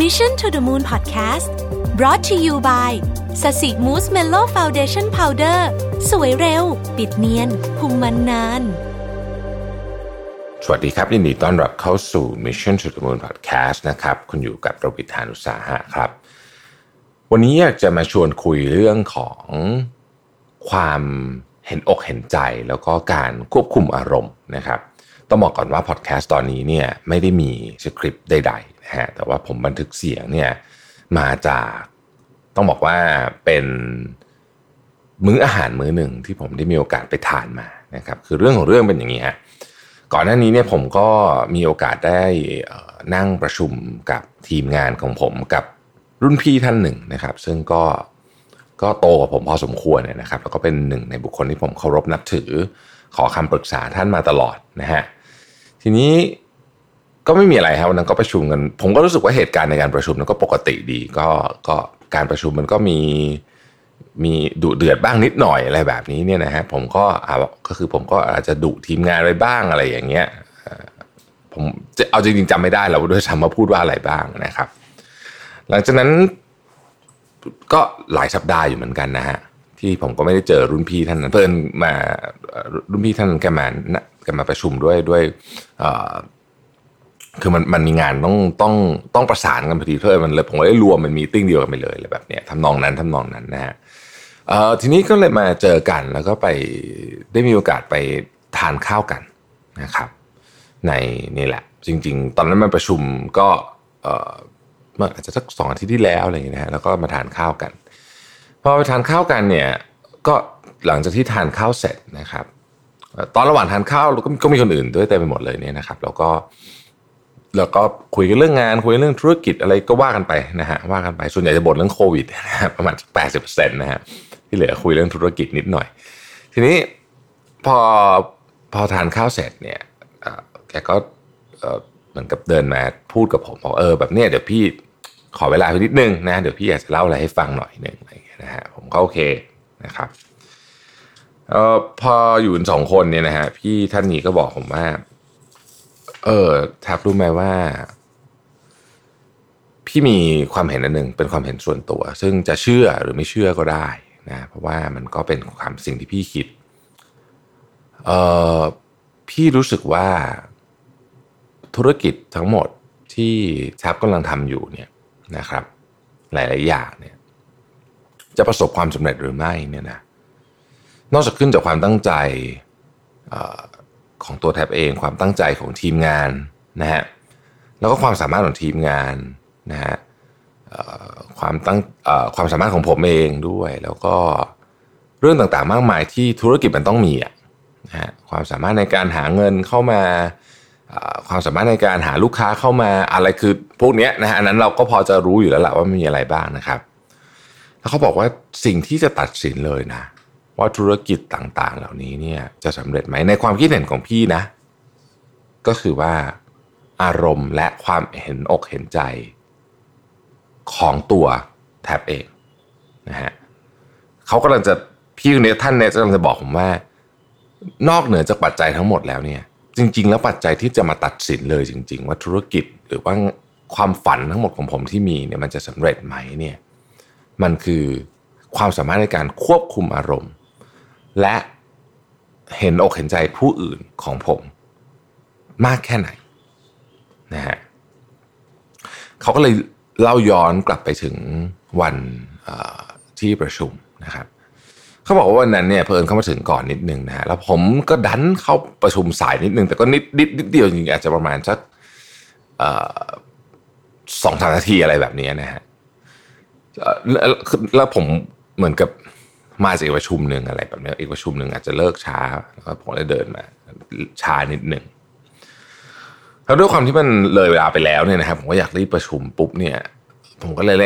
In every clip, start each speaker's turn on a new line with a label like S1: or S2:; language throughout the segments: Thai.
S1: Mission to the Moon Podcast brought to you by Sasi Mousse Mellow Foundation Powder สวยเร็ว ปิดเนียนคุมมันนาน
S2: สวัสดีครับยินดีต้อนรับเข้าสู่ Mission to the Moon Podcast นะครับ คุณอยู่กับรวิศ หาญอุตสาหะครับ วันนี้อยากจะมาชวนคุยเรื่องของความเห็นอกเห็นใจแล้วก็การควบคุมอารมณ์นะครับ ต้องบอกก่อนว่าพอดแคสต์ตอนนี้เนี่ยไม่ได้มีสคริปต์ใดๆนะฮะแต่ว่าผมบันทึกเสียงเนี่ยมาจากต้องบอกว่าเป็นมื้ออาหารมื้อหนึ่งที่ผมได้มีโอกาสไปทานมานะครับคือเรื่องของเรื่องเป็นอย่างนี้ฮะก่อนหน้านี้เนี่ยผมก็มีโอกาสได้นั่งประชุมกับทีมงานของผมกับรุ่นพี่ท่านหนึ่งนะครับ ซึ่งก็ก็โตกว่าผมพอสมควรเนี่ยนะครับ แล้วก็เป็นหนึ่งในบุคคลที่ผมเคารพนับถือ ขอคำปรึกษาท่านมาตลอดนะฮะทีนี้ก็ไม่มีอะไรครับวันนั้นก็ประชุมกัน ผมก็รู้สึกว่าเหตุการณ์ในการประชุมนั้นก็ปกติดี ก็ก็การประชุมมันก็มีมีดุเดือดบ้างนิดหน่อยอะไรแบบนี้เนี่ยนะฮะผมก็อาก็คือผมก็อาจจะดุทีมงานไปบ้างอะไรอย่างเงี้ยผมจะเอาจริงๆจำไม่ได้แล้วด้วยซ้ำว่าพูดว่าอะไรบ้างนะครับ หลังจากนั้นก็หลายสัปดาห์อยู่เหมือนกันนะฮะ ที่ผมก็ไม่ได้เจอรุ่นพี่ท่านนั้นเพิ่นมารุ่นพี่ท่านแกมาแกมาประชุมด้วยด้วยคือมันมันมีงานต้องต้องต้องประสานกันพอดีเพื่อมันเลยผมก็ได้รวมมันมีติ้งเดียวกันไปเลยอะไรแบบเนี้ยทำนองนั้นทำนองนั้นนะฮะทีนี้ก็เลยมาเจอกันแล้วก็ไปได้มีโอกาสไปทานข้าวกันนะครับ ในนี่แหละ จริง ๆ ตอนนั้นมาประชุมก็เอ่อเมื่ออาจจะสักสองอาทิตย์ที่แล้วอะไรอย่างเงี้ยนะฮะแล้วก็มาทานข้าวกัน พอไปทานข้าวกันเนี่ยก็หลังจากที่ทานข้าวเสร็จนะครับ ตอนระหว่างทานข้าวก็ก็มีคนอื่นด้วยเต็มไปหมดเลยเนี่ยนะครับ แล้วก็แล้วก็คุยกันเรื่องงานคุยเรื่องธุรกิจอะไรก็ว่ากันไปนะฮะว่ากันไปส่วนใหญ่จะบ่นเรื่องโควิดนะฮะประมาณแปดสิบเปอร์เซ็นต์นะฮะที่เหลือคุยเรื่องธุรกิจนิดหน่อย ทีนี้พอพอทานข้าวเสร็จเนี่ยแกก็เหมือนกับเดินมาพูดกับผมบอกเออแบบเนี้ยเดี๋ยวพี่ขอเวลาไปนิดนึงนะเดี๋ยวพี่อยากจะเล่าอะไรให้ฟังหน่อยหนึ่งอะไรเงี้ย นะฮะผมก็โอเคนะครับเออพออยู่สองคนเนี่ยนะฮะพี่ท่านนี้ก็บอกผมว่า เออแทบรู้ไหมว่า พี่มีความเห็นอันหนึ่งเป็นความเห็นส่วนตัว ซึ่งจะเชื่อหรือไม่เชื่อก็ได้นะเพราะว่ามันก็เป็นความสิ่งที่พี่คิดเออพี่รู้สึกว่าธุรกิจทั้งหมดที่แทบกำลังทำอยู่เนี่ยนะครับ หลาย ๆ อย่างเนี่ย จะประสบความสำเร็จหรือไม่เนี่ยนะนอกจากขึ้นจากความตั้งใจของตัวแท็บเองความตั้งใจของทีมงานนะฮะแล้วก็ความสามารถของทีมงานนะฮะความตั้งความสามารถของผมเองด้วย แล้วก็เรื่องต่างๆ มากมายที่ธุรกิจมันต้องมีอะนะฮะความสามารถในการหาเงินเข้ามาความสามารถในการหาลูกค้าเข้ามาอะไรคือพวกนี้นะฮะอันนั้นเราก็พอจะรู้อยู่แล้วแหละว่ามีอะไรบ้างนะครับ แล้วเขาบอกว่าสิ่งที่จะตัดสินเลยนะ ว่าธุรกิจต่างๆ เหล่านี้เนี่ยจะสำเร็จไหมในความคิดเห็นของพี่นะ ก็คือว่าอารมณ์และความเห็นอกเห็นใจ ของตัวแท็บเองนะฮะเขากำลังจะพี่คนนี้ท่านเนี่ยกำลังจะบอกผมว่า นอกเหนือจากปัจจัยทั้งหมดแล้วเนี่ย จริง ๆ แล้วปัจจัยที่จะมาตัดสินเลยจริง ๆ ว่าธุรกิจหรือว่าความฝันทั้งหมดของผมที่มีเนี่ยมันจะสำเร็จไหมเนี่ย มันคือความสามารถในการควบคุมอารมณ์ และเห็นอกเห็นใจผู้อื่นของผม มากแค่ไหนนะฮะเขาก็เลยเล่าย้อนกลับไปถึงวันที่ประชุมนะครับเขาบอกว่าวันนั้นเนี่ยเพลินเข้ามาถึงก่อนนิดนึงนะฮะแล้วผมก็ดันเข้าประชุมสายนิดนึงแต่ก็นิดนิดนิดเดียวจริงๆอาจจะประมาณสักสองสามนาทีอะไรแบบนี้นะฮะ แล้วผมเหมือนกับมาจากอีกประชุมหนึ่งอะไรแบบนี้อีกประชุมหนึ่งอาจจะเลิกช้าแล้วผมเลยเดินมาช้านิดหนึ่งแล้วด้วยความที่มันเลยเวลาไปแล้วเนี่ยนะครับผมก็อยากรีบประชุมปุ๊บเนี่ย ผมก็เลย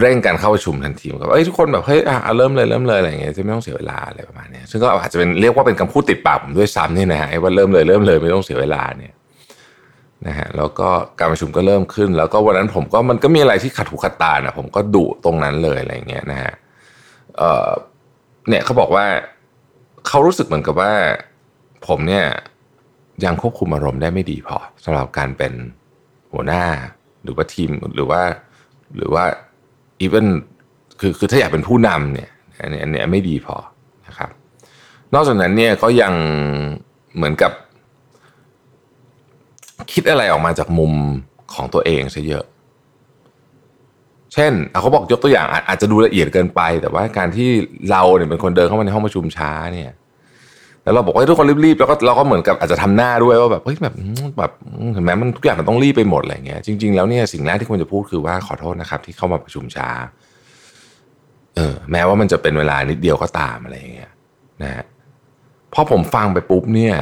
S2: เร่งการเข้าประชุมทันทีก็เอ้ยทุกคนแบบเฮ้ยอะเริ่มเลยเริ่มเลยอะไรอย่างเงี้ยจะไม่ต้องเสียเวลาอะไรประมาณนี้ซึ่งก็อาจจะเป็นเรียกว่าเป็นคำพูดติดปากผมด้วยซ้ำนี่นะฮะไอ้ว่าเริ่มเลยเริ่มเลยไม่ต้องเสียเวลาเนี่ย นะฮะแล้วก็การประชุมก็เริ่มขึ้น แล้วก็วันนั้นผมก็มันก็มีอะไรที่ขัดหูขัดตานะผมก็ดุตรงนั้นเลยอะไรเงี้ยนะฮะเออเนี่ยเขาบอกว่าเขารู้สึกเหมือนกับว่า ผมเนี่ยยังควบคุมอารมณ์ได้ไม่ดีพอสำหรับการเป็นหัวหน้าหรือว่าทีมหรือว่าหรือว่า even คือคือถ้าอยากเป็นผู้นำเนี่ยอันนี้อันนี้ไม่ดีพอนะครับ นอกจากนั้นเนี่ยก็ยังเหมือนกับ คิดอะไรออกมาจากมุมของตัวเองซะเยอะ เช่นเขาบอกยกตัวอย่างอาจจะดูละเอียดเกินไป แต่ว่าการที่เราเนี่ยเป็นคนเดินเข้ามาในห้องประชุมช้าเนี่ยแล้วเราบอกว่าทุกคนรีบๆแล้วก็เราก็เหมือนกับอาจจะทำหน้าด้วยว่าแบบเฮ้ยแบบแบบเห็นไหมมันทุกอย่างมันต้องรีบไปหมดอะไรเงี้ยจริง ๆ แล้วเนี่ยสิ่งแรกที่ควรจะพูดคือว่าขอโทษนะครับ ที่เข้ามาประชุมช้า เออ แม้ว่ามันจะเป็นเวลานิดเดียวก็ตามอะไรเงี้ยนะฮะพอผมฟังไปปุ๊บเนี่ย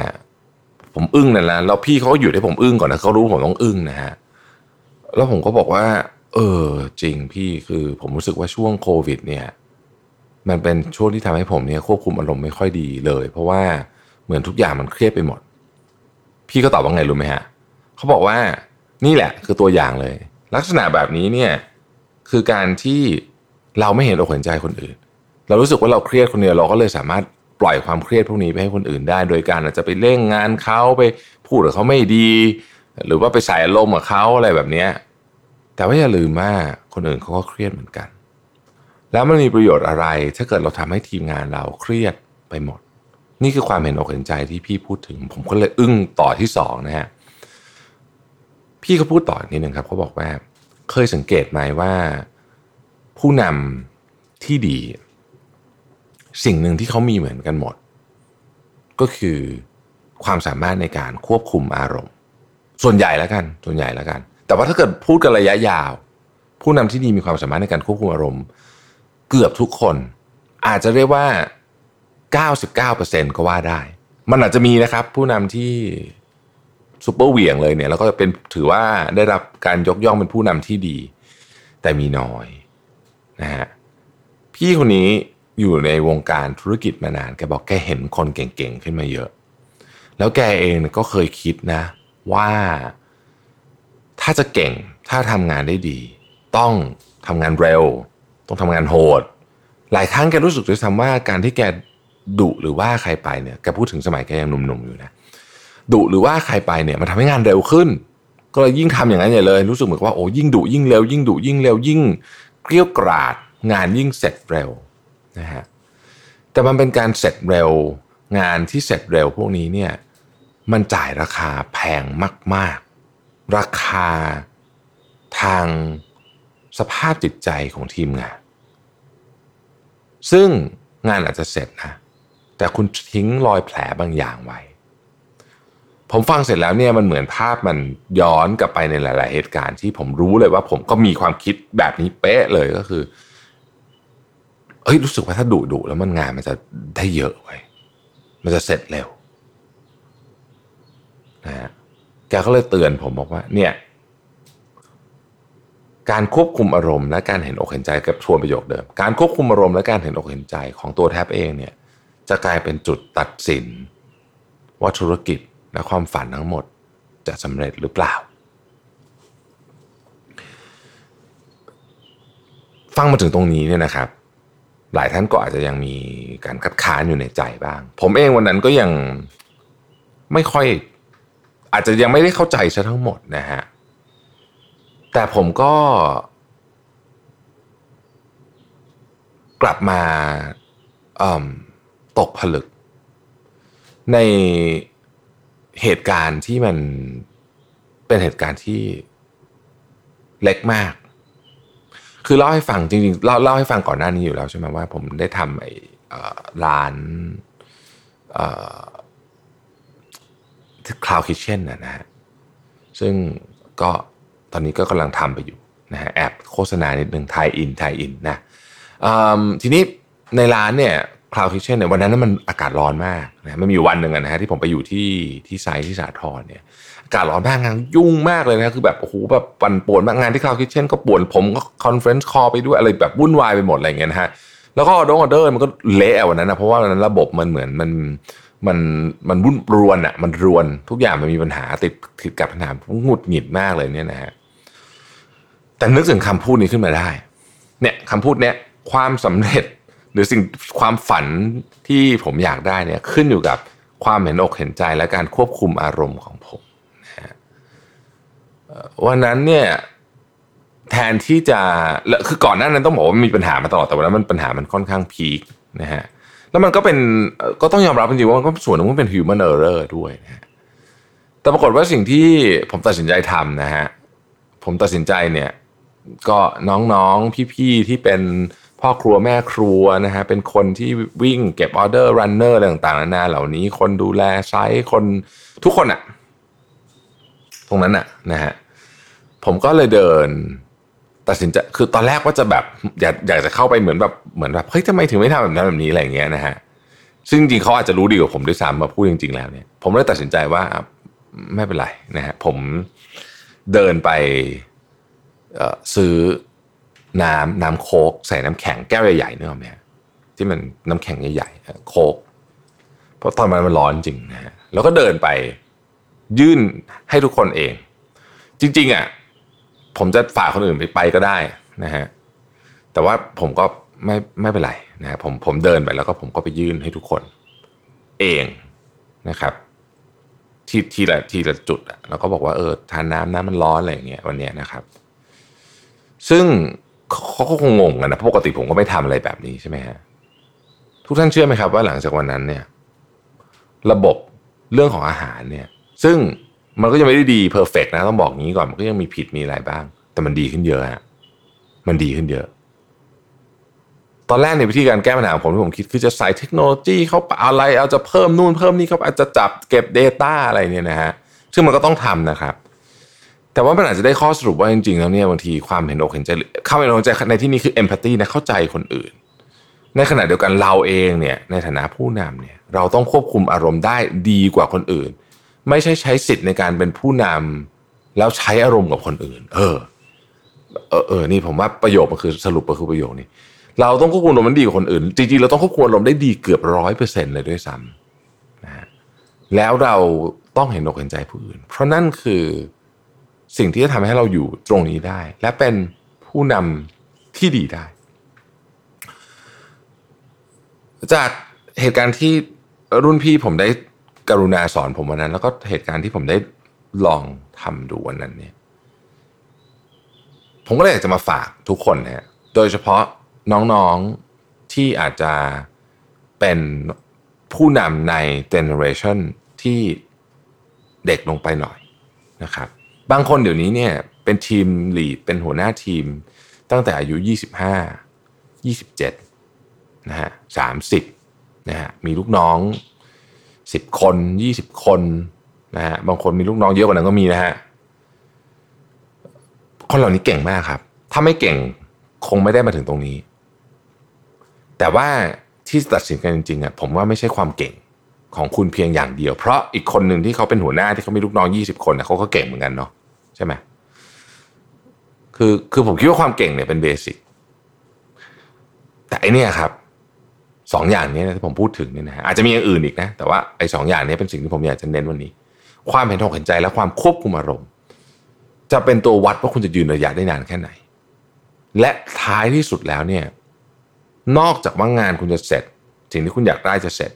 S2: ผมอึ้งนั่นแหละแล้วพี่เขาอยู่ให้ผมอึ้งก่อนนะเขารู้ผมต้องอึ้งนะฮะแล้วผมก็บอกว่า เออ จริงพี่คือผมรู้สึกว่าช่วงโควิด เนี่ย มันเป็นช่วงที่ทำให้ผมเนี่ยควบคุมอารมณ์ไม่ค่อยดีเลย เพราะว่าเหมือนทุกอย่างมันเครียดไปหมด พี่ก็ตอบว่าไงรู้ไหมฮะเขาบอกว่านี่แหละคือตัวอย่างเลย ลักษณะแบบนี้เนี่ย คือการที่เราไม่เห็นอกเห็นใจคนอื่น เรารู้สึกว่าเราเครียดคนเดียวเราก็เลยสามารถ ล่อยความเครียดพวกนี้ไปให้คนอื่นได้ โดยการอาจจะไปเร่งงานเขาไปพูดกับเขาไม่ดี หรือว่าไปใส่อารมณ์กับเขาอะไรแบบนี้แต่ว่าอย่าลืมว่าคนอื่นเขาก็เครียดเหมือนกัน แล้วมันมีประโยชน์อะไร ถ้าเกิดเราทำให้ทีมงานเราเครียดไปหมด นี่คือความเห็นอกเห็นใจที่พี่พูดถึง ผมก็เลยอึ้งต่อที่สองนะฮะพี่เขาพูดต่อนิดหนึ่งครับเขาบอกว่า เคยสังเกตไหมว่า ผู้นำที่ดี สิ่งหนึ่งที่เขามีเหมือนกันหมด ก็คือความสามารถในการควบคุมอารมณ์ ส่วนใหญ่แล้วกัน ส่วนใหญ่แล้วกัน แต่ว่าถ้าเกิดพูดกันระยะยาว ผู้นำที่ดีมีความสามารถในการควบคุมอารมณ์ เกือบทุกคน อาจจะเรียกว่า 99%ก็ว่าได้ มันอาจจะมีนะครับ ผู้นำที่ซูเปอร์เหวี่ยงเลยเนี่ยแล้วก็เป็นถือว่าได้รับการยกย่องเป็นผู้นำที่ดี แต่มีน้อยนะฮะพี่คนนี้ อยู่ในวงการธุรกิจมานานแกบอกแกเห็นคนเก่งๆขึ้นมาเยอะ แล้วแกเองก็เคยคิดนะ ว่าถ้าจะเก่งถ้าทำงานได้ดี ต้องทำงานเร็ว ต้องทำงานโหด หลายครั้งแกรู้สึกด้วยซ้ำว่าการที่แกดุหรือว่าใครไปเนี่ยแกพูดถึงสมัยแกยังหนุ่มๆอยู่นะดุหรือว่าใครไปเนี่ยมันทำให้งานเร็วขึ้น ก็เลยยิ่งทำอย่างนั้นใหญ่เลย รู้สึกเหมือนว่าโอ้ยิ่งดุยิ่งเร็ว ยิ่งดุยิ่งเร็วยิ่งเกลี้ยกราด งานยิ่งเสร็จเร็ว นะฮะแต่มันเป็นการเสร็จเร็วงานที่เสร็จเร็วพวกนี้เนี่ยมันจ่ายราคาแพงมาก ๆ ราคาทางสภาพจิตใจของทีมงาน ซึ่งงานอาจจะเสร็จนะ แต่คุณทิ้งรอยแผลบางอย่างไว้ ผมฟังเสร็จแล้วเนี่ยมันเหมือนภาพมันย้อนกลับไปในหลาย ๆ เหตุการณ์ที่ผมรู้เลยว่าผมก็มีความคิดแบบนี้เป๊ะเลยก็คือ เอ้ยรู้สึกว่าถ้าดุดุแล้วมันงานมันจะได้เยอะไว้มันจะเสร็จเร็วนะฮะแกก็เลยเตือนผมบอกว่า เนี่ย การควบคุมอารมณ์และการเห็นอกเห็นใจกับทวนประโยคเดิม การควบคุมอารมณ์และการเห็นอกเห็นใจของตัวแทบเองเนี่ย จะกลายเป็นจุดตัดสิน ว่าธุรกิจและความฝันทั้งหมดจะสำเร็จหรือเปล่า ฟังมาถึงตรงนี้เนี่ยนะครับ หลายท่านก็อาจจะยังมีการคัดค้านอยู่ในใจบ้าง ผมเองวันนั้นก็ยังไม่ค่อย อาจจะยังไม่ได้เข้าใจซะทั้งหมดนะฮะแต่ผมก็ กลับมาตกผลึก ในเหตุการณ์ที่มันเป็นเหตุการณ์ที่เล็กมาก คือเล่าให้ฟังจริงๆเล่าเล่าให้ฟังก่อนหน้านี้อยู่แล้วใช่ไหมว่า ผมได้ทำไอ้ร้าน cloud kitchen นะฮะซึ่งก็ตอนนี้ก็กำลังทำไปอยู่นะฮะแอบโฆษณานิดหนึ่ง tie-in tie-in นะทีนี้ในร้านเนี่ย cloud kitchen เนี่ยวันนั้นมันอากาศร้อนมากนะมันมีวันหนึ่งนะฮะที่ผมไปอยู่ที่ที่ site ที่สาทรเนี่ยอากาศร้อนมากงานยุ่งมากเลยนะคือแบบโอ้โหแบบปั่นป่วนมากงานที่ cloud kitchen ก็ป่วนผมก็ conference call ไปด้วยอะไรแบบวุ่นวายไปหมดอะไรเงี้ยนะฮะแล้วก็ออเดอร์มันก็เละวันนั้นนะเพราะว่าวันนั้นระบบมันเหมือนมันมันมันวุ่นรวนอะมันรวนทุกอย่างมันมีปัญหาติดติดกับปัญหาหงุดหงิดมากเลยเนี่ยนะฮะแต่นึกถึงคำพูดนี้ขึ้นมาได้ เนี่ยคำพูดเนี้ยความสำเร็จ หรือสิ่งความฝันที่ผมอยากได้เนี่ยขึ้นอยู่กับความเห็นอกเห็นใจและการควบคุมอารมณ์ของผมนะฮะวันนั้นเนี่ยแทนที่จะล้วคือก่อนหน้านั้นต้องบอกว่ามันมีปัญหามาตลอดแต่ว่ามันปัญหามันค่อนข้างพีคนะฮะแล้วมันก็เป็นก็ต้องยอมรับจริงๆว่ามันก็ส่วนหนึ่งมันเป็น human error ด้วยนะฮะแต่ปรากฏว่าสิ่งที่ผมตัดสินใจทำนะฮะผมตัดสินใจเนี่ยก็น้องๆพี่ๆที่เป็น พ่อครัวแม่ครัวนะฮะเป็นคนที่วิ่งเก็บออเดอร์รันเนอร์อะไรต่างๆนานาเหล่านี้ คนดูแลไซต์คนทุกคนอะตรงนั้นอะนะฮะผมก็เลยเดินตัดสินใจคือตอนแรกว่าจะแบบอยากอยากจะเข้าไปเหมือนแบบเหมือนแบบเฮ้ยทำไมถึงไม่ทำแบบนั้นแบบนี้อะไรอย่างเงี้ยนะฮะซึ่งจริงเขาอาจจะรู้ดีกว่าผมด้วยซ้ำมาพูดจริง ๆ แล้วเนี่ยผมเลยตัดสินใจว่าไม่เป็นไรนะฮะผมเดินไปซื้อ น้ำน้ำโคกใส่น้ำแข็งแก้วใหญ่ๆนึกออกไหมที่มันน้ำแข็งใหญ่ๆโคกเพราะตอนมันมันร้อนจริงนะฮะแล้วก็เดินไปยื่นให้ทุกคนเอง จริง ๆอะผมจะฝากคนอื่นไปไปก็ได้นะฮะแต่ว่าผมก็ไม่ไม่เป็นไรนะฮะผมผมเดินไปแล้วก็ผมก็ไปยื่นให้ทุกคน เองนะครับ ที่ทีละทีละจุดอะแล้วก็บอกว่าเออทานน้ำน้ำมันร้อนอะไรอย่างเงี้ยวันเนี้ยนะครับ ซึ่ง เขาก็คงงงกันนะปกติผมก็ไม่ทำอะไรแบบนี้ใช่ไหมฮะทุกท่านเชื่อไหมครับว่าหลังจากวันนั้นเนี่ย ระบบเรื่องของอาหารเนี่ย ซึ่งมันก็ยังไม่ได้ดีเพอร์เฟกนะต้องบอกงี้ก่อนมันก็ยังมีผิดมีอะไรบ้าง แต่มันดีขึ้นเยอะฮะมันดีขึ้นเยอะ ตอนแรกในวิธีการแก้ปัญหาของผมที่ผมคิดคือจะใส่เทคโนโลยีเข้าไปอะไร เอาจะเพิ่มนู่นเพิ่มนี่เขาอาจจะจับเก็บ Data อะไรเนี่ยนะฮะซึ่งมันก็ต้องทำนะครับ แต่ว่ามันอาจจะได้ข้อสรุปว่าจริงๆแล้วเนี่ยบางทีความเห็นอกเห็นใจเข้าไปนอกใจในที่นี้คือเอมพัตตีนะเข้าใจคนอื่น ในขณะเดียวกันเราเองเนี่ยในฐานะผู้นำเนี่ยเราต้องควบคุมอารมณ์ได้ดีกว่าคนอื่น ไม่ใช่ใช้สิทธิ์ในการเป็นผู้นำแล้วใช้อารมณ์กับคนอื่น เออ เออเออนี่ผมว่าประโยคมันคือสรุปก็คือประโยคนี้เราต้องควบคุมอารมณ์มันดีกว่าคนอื่น จริงๆเราต้องควบคุมอารมณ์ได้ดีเกือบร้อยเปอร์เซ็นต์เลยด้วยซ้ำนะฮะแล้วเราต้องเห็นอกเห็นใจผู้อื่น เพราะนั่นคือ สิ่งที่จะทำให้เราอยู่ตรงนี้ได้ และเป็นผู้นำที่ดีได้ จากเหตุการณ์ที่รุ่นพี่ผมได้กรุณาสอนผมวันนั้น แล้วก็เหตุการณ์ที่ผมได้ลองทำดูวันนั้นเนี่ย ผมก็เลยอยากจะมาฝากทุกคนนะโดยเฉพาะน้องๆที่อาจจะเป็นผู้นำใน generation ที่เด็กลงไปหน่อยนะครับ บางคนเดี๋ยวนี้เนี่ยเป็น team lead เป็นหัวหน้าทีม ตั้งแต่อายุ 25 27นะฮะ30นะฮะมีลูกน้อง 10 คน 20 คนนะฮะบางคนมีลูกน้องเยอะกว่านั้นก็มีนะฮะคนเหล่านี้เก่งมากครับ ถ้าไม่เก่งคงไม่ได้มาถึงตรงนี้ แต่ว่าที่ตัดสินกันจริงๆอะผมว่าไม่ใช่ความเก่ง ของคุณเพียงอย่างเดียว เพราะอีกคนหนึ่งที่เขาเป็นหัวหน้าที่เขามีลูกน้องยี่สิบคนนะเขาก็เก่งเหมือนกันเนาะใช่ไหมคือคือผมคิดว่าความเก่งเนี่ยเป็นเบสิกแต่อันนี้ครับสองอย่างนี้ที่ผมพูดถึงเนี่ยนะอาจจะมีอย่างอื่นอีกนะ แต่ว่าไอ้สองอย่างนี้เป็นสิ่งที่ผมอยากจะเน้นวันนี้ ความเห็นอกเห็นใจและความควบคุมอารมณ์ จะเป็นตัววัดว่าคุณจะยืนระยะได้นานแค่ไหน และท้ายที่สุดแล้วเนี่ยนอกจากว่างานคุณจะเสร็จ สิ่งที่คุณอยากได้จะเสร็จ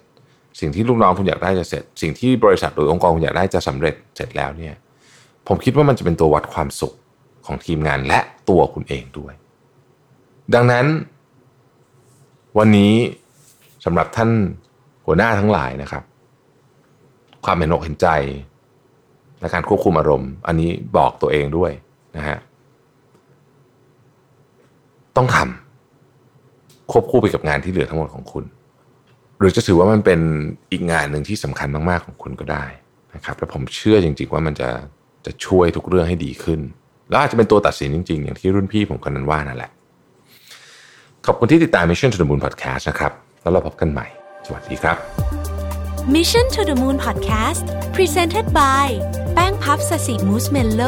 S2: สิ่งที่ลูกน้องคุณอยากได้จะเสร็จ สิ่งที่บริษัทหรือองค์กรคุณอยากได้จะสำเร็จเสร็จแล้วเนี่ย ผมคิดว่ามันจะเป็นตัววัดความสุขของทีมงานและตัวคุณเองด้วย ดังนั้น วันนี้สำหรับท่านหัวหน้าทั้งหลายนะครับ ความเห็นอกเห็นใจและการควบคุมอารมณ์ อันนี้บอกตัวเองด้วยนะฮะต้องทำควบคู่ไปกับงานที่เหลือทั้งหมดของคุณ หรือจะถือว่ามันเป็นอีกงานหนึ่งที่สำคัญมากๆของคุณก็ได้นะครับและผมเชื่อจริงๆว่ามันจะจะช่วยทุกเรื่องให้ดีขึ้น แล้วอาจจะเป็นตัวตัดสินจริงๆ อย่างที่รุ่นพี่ผมคนนั้นว่านั่นแหละ ขอบคุณที่ติดตาม Mission to the Moon Podcast นะครับ แล้วเราพบกันใหม่ สวัสดีครับ
S1: Mission to the Moon Podcast Presented by แป้งพับสสิมูสเมลโล